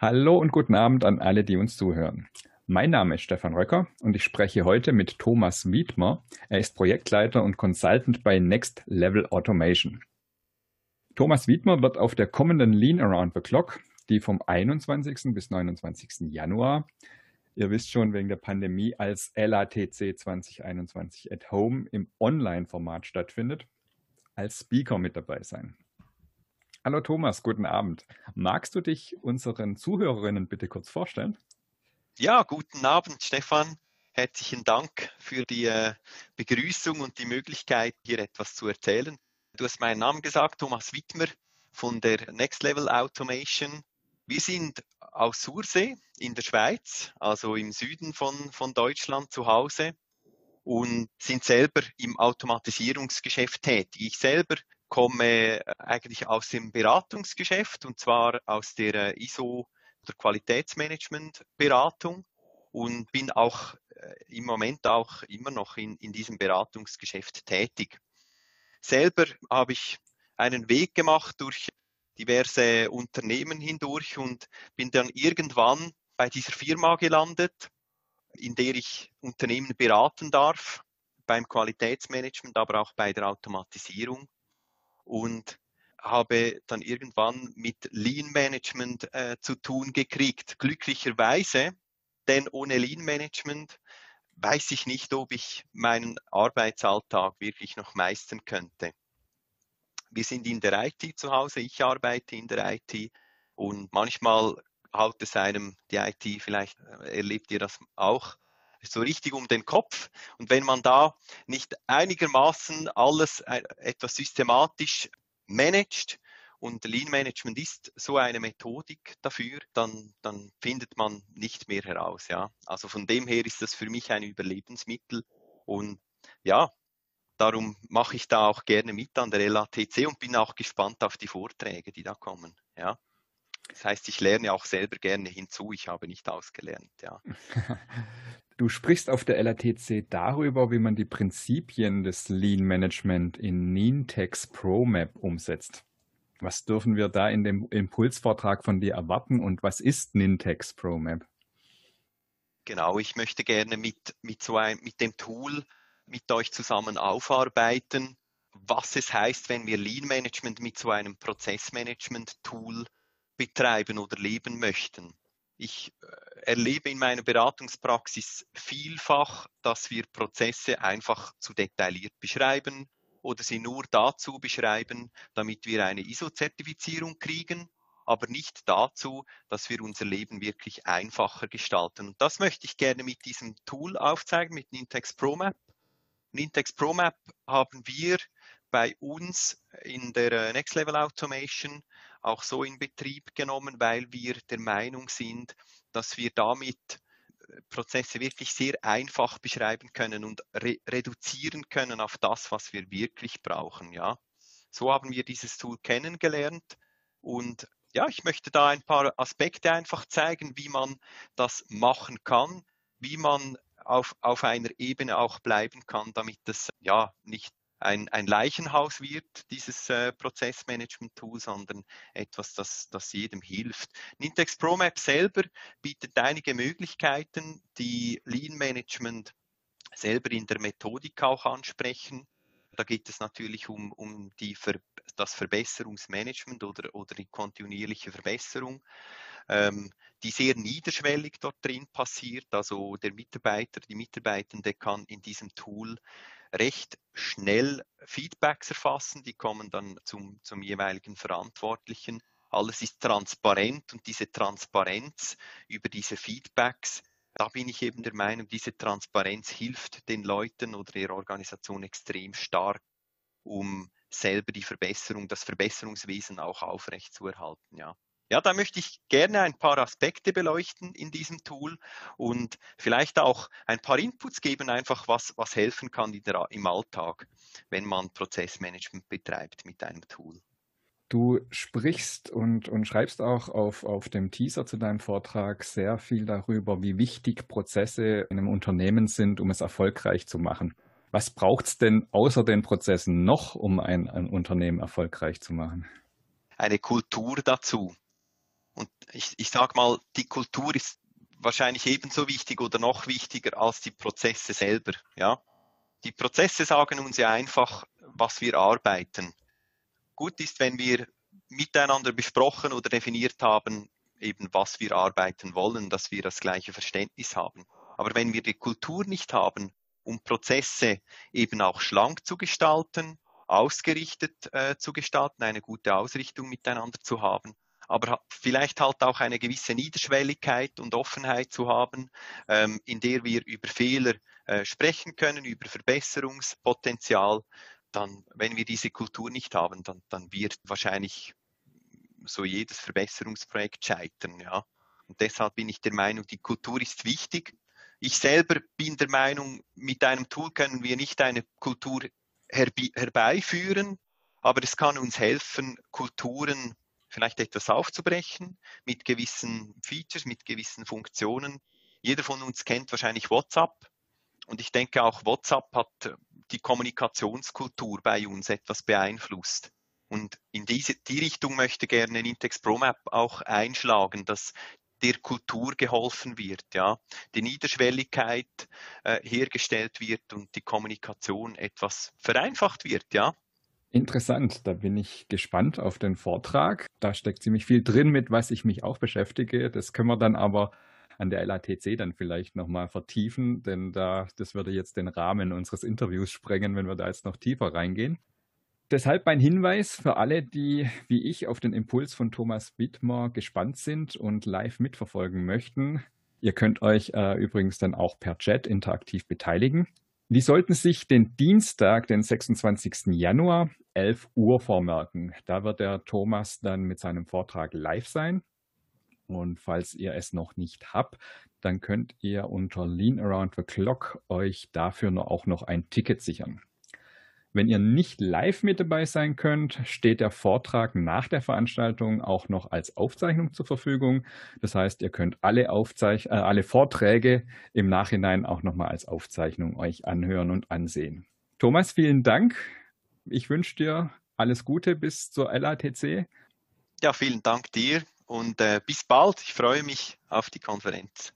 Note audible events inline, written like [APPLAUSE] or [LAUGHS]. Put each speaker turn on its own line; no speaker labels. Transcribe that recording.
Hallo und guten Abend an alle, die uns zuhören. Mein Name ist Stefan Röcker und ich spreche heute mit Thomas Wiedmer. Er ist Projektleiter und Consultant bei Next Level Automation. Thomas Wiedmer wird auf der kommenden Lean Around the Clock, die vom 21. bis 29. Januar, ihr wisst schon wegen der Pandemie, als LATC 2021 at Home im Online-Format stattfindet, als Speaker mit dabei sein. Hallo Thomas, guten Abend. Magst du dich unseren Zuhörerinnen bitte kurz vorstellen?
Ja, guten Abend, Stefan. Herzlichen Dank für die äh, Begrüßung und die Möglichkeit, hier etwas zu erzählen. Du hast meinen Namen gesagt, Thomas Wittmer von der Next Level Automation. Wir sind aus Sursee in der Schweiz, also im Süden von, von Deutschland zu Hause und sind selber im Automatisierungsgeschäft tätig. Ich selber komme eigentlich aus dem Beratungsgeschäft und zwar aus der äh, ISO oder Qualitätsmanagement-Beratung und bin auch äh, im Moment auch immer noch in, in diesem Beratungsgeschäft tätig. Selber habe ich einen Weg gemacht durch diverse Unternehmen hindurch und bin dann irgendwann bei dieser Firma gelandet, in der ich Unternehmen beraten darf, beim Qualitätsmanagement, aber auch bei der Automatisierung und habe dann irgendwann mit Lean Management äh, zu tun gekriegt. Glücklicherweise, denn ohne Lean Management weiß ich nicht, ob ich meinen Arbeitsalltag wirklich noch meistern könnte. Wir sind in der IT zu Hause, ich arbeite in der IT und manchmal haut es einem die IT, vielleicht äh, erlebt ihr das auch, so richtig um den Kopf. Und wenn man da nicht einigermaßen alles äh, etwas systematisch managt, und Lean Management ist so eine Methodik dafür, dann, dann findet man nicht mehr heraus. Ja. Also von dem her ist das für mich ein Überlebensmittel. Und ja, darum mache ich da auch gerne mit an der LATC und bin auch gespannt auf die Vorträge, die da kommen. Ja. Das heißt, ich lerne auch selber gerne hinzu. Ich habe nicht ausgelernt. Ja. [LAUGHS]
Du sprichst auf der LATC darüber, wie man die Prinzipien des Lean Management in Nintex ProMap umsetzt. Was dürfen wir da in dem Impulsvortrag von dir erwarten und was ist Nintex ProMap?
Genau, ich möchte gerne mit, mit, so ein, mit dem Tool mit euch zusammen aufarbeiten, was es heißt, wenn wir Lean Management mit so einem Prozessmanagement-Tool betreiben oder leben möchten. Ich äh, erlebe in meiner Beratungspraxis vielfach, dass wir Prozesse einfach zu detailliert beschreiben oder sie nur dazu beschreiben, damit wir eine ISO-Zertifizierung kriegen, aber nicht dazu, dass wir unser Leben wirklich einfacher gestalten. Und das möchte ich gerne mit diesem Tool aufzeigen, mit Nintex ProMap. Nintex ProMap haben wir bei uns in der äh, Next Level Automation auch so in Betrieb genommen, weil wir der Meinung sind, dass wir damit äh, Prozesse wirklich sehr einfach beschreiben können und re reduzieren können auf das, was wir wirklich brauchen. Ja, so haben wir dieses Tool kennengelernt und ja, ich möchte da ein paar Aspekte einfach zeigen, wie man das machen kann, wie man auf, auf einer Ebene auch bleiben kann, damit es ja nicht ein, ein Leichenhaus wird, dieses äh, Prozessmanagement-Tool, sondern etwas, das, das jedem hilft. Nintex ProMap selber bietet einige Möglichkeiten, die Lean Management selber in der Methodik auch ansprechen. Da geht es natürlich um, um die Ver das Verbesserungsmanagement oder, oder die kontinuierliche Verbesserung, ähm, die sehr niederschwellig dort drin passiert. Also der Mitarbeiter, die Mitarbeitende kann in diesem Tool recht schnell Feedbacks erfassen, die kommen dann zum, zum jeweiligen Verantwortlichen. Alles ist transparent und diese Transparenz über diese Feedbacks, da bin ich eben der Meinung, diese Transparenz hilft den Leuten oder der Organisation extrem stark, um selber die Verbesserung, das Verbesserungswesen auch aufrechtzuerhalten. Ja. Ja, da möchte ich gerne ein paar Aspekte beleuchten in diesem Tool und vielleicht auch ein paar Inputs geben, einfach was, was helfen kann der, im Alltag, wenn man Prozessmanagement betreibt mit einem Tool.
Du sprichst und, und schreibst auch auf, auf dem Teaser zu deinem Vortrag sehr viel darüber, wie wichtig Prozesse in einem Unternehmen sind, um es erfolgreich zu machen. Was braucht es denn außer den Prozessen noch, um ein, ein Unternehmen erfolgreich zu machen?
Eine Kultur dazu. Und ich, ich sage mal, die Kultur ist wahrscheinlich ebenso wichtig oder noch wichtiger als die Prozesse selber. Ja? Die Prozesse sagen uns ja einfach, was wir arbeiten. Gut ist, wenn wir miteinander besprochen oder definiert haben, eben was wir arbeiten wollen, dass wir das gleiche Verständnis haben. Aber wenn wir die Kultur nicht haben, um Prozesse eben auch schlank zu gestalten, ausgerichtet äh, zu gestalten, eine gute Ausrichtung miteinander zu haben, aber vielleicht halt auch eine gewisse Niederschwelligkeit und Offenheit zu haben, ähm, in der wir über Fehler äh, sprechen können, über Verbesserungspotenzial, dann, wenn wir diese Kultur nicht haben, dann, dann wird wahrscheinlich so jedes Verbesserungsprojekt scheitern, ja. Und deshalb bin ich der Meinung, die Kultur ist wichtig. Ich selber bin der Meinung, mit einem Tool können wir nicht eine Kultur herbeiführen, aber es kann uns helfen, Kulturen vielleicht etwas aufzubrechen mit gewissen Features, mit gewissen Funktionen. Jeder von uns kennt wahrscheinlich WhatsApp und ich denke auch WhatsApp hat die Kommunikationskultur bei uns etwas beeinflusst. Und in diese, die Richtung möchte gerne Intex ProMap auch einschlagen, dass der Kultur geholfen wird, ja, die Niederschwelligkeit äh, hergestellt wird und die Kommunikation etwas vereinfacht wird, ja.
Interessant, da bin ich gespannt auf den Vortrag. Da steckt ziemlich viel drin, mit was ich mich auch beschäftige. Das können wir dann aber an der LATC dann vielleicht nochmal vertiefen, denn da, das würde jetzt den Rahmen unseres Interviews sprengen, wenn wir da jetzt noch tiefer reingehen. Deshalb mein Hinweis für alle, die wie ich auf den Impuls von Thomas Wittmer gespannt sind und live mitverfolgen möchten. Ihr könnt euch äh, übrigens dann auch per Chat interaktiv beteiligen. Die sollten sich den Dienstag, den 26. Januar, 11 Uhr vormerken. Da wird der Thomas dann mit seinem Vortrag live sein. Und falls ihr es noch nicht habt, dann könnt ihr unter Lean Around the Clock euch dafür auch noch ein Ticket sichern. Wenn ihr nicht live mit dabei sein könnt, steht der Vortrag nach der Veranstaltung auch noch als Aufzeichnung zur Verfügung. Das heißt, ihr könnt alle, Aufzeich äh, alle Vorträge im Nachhinein auch nochmal als Aufzeichnung euch anhören und ansehen. Thomas, vielen Dank. Ich wünsche dir alles Gute bis zur LATC.
Ja, vielen Dank dir und äh, bis bald. Ich freue mich auf die Konferenz.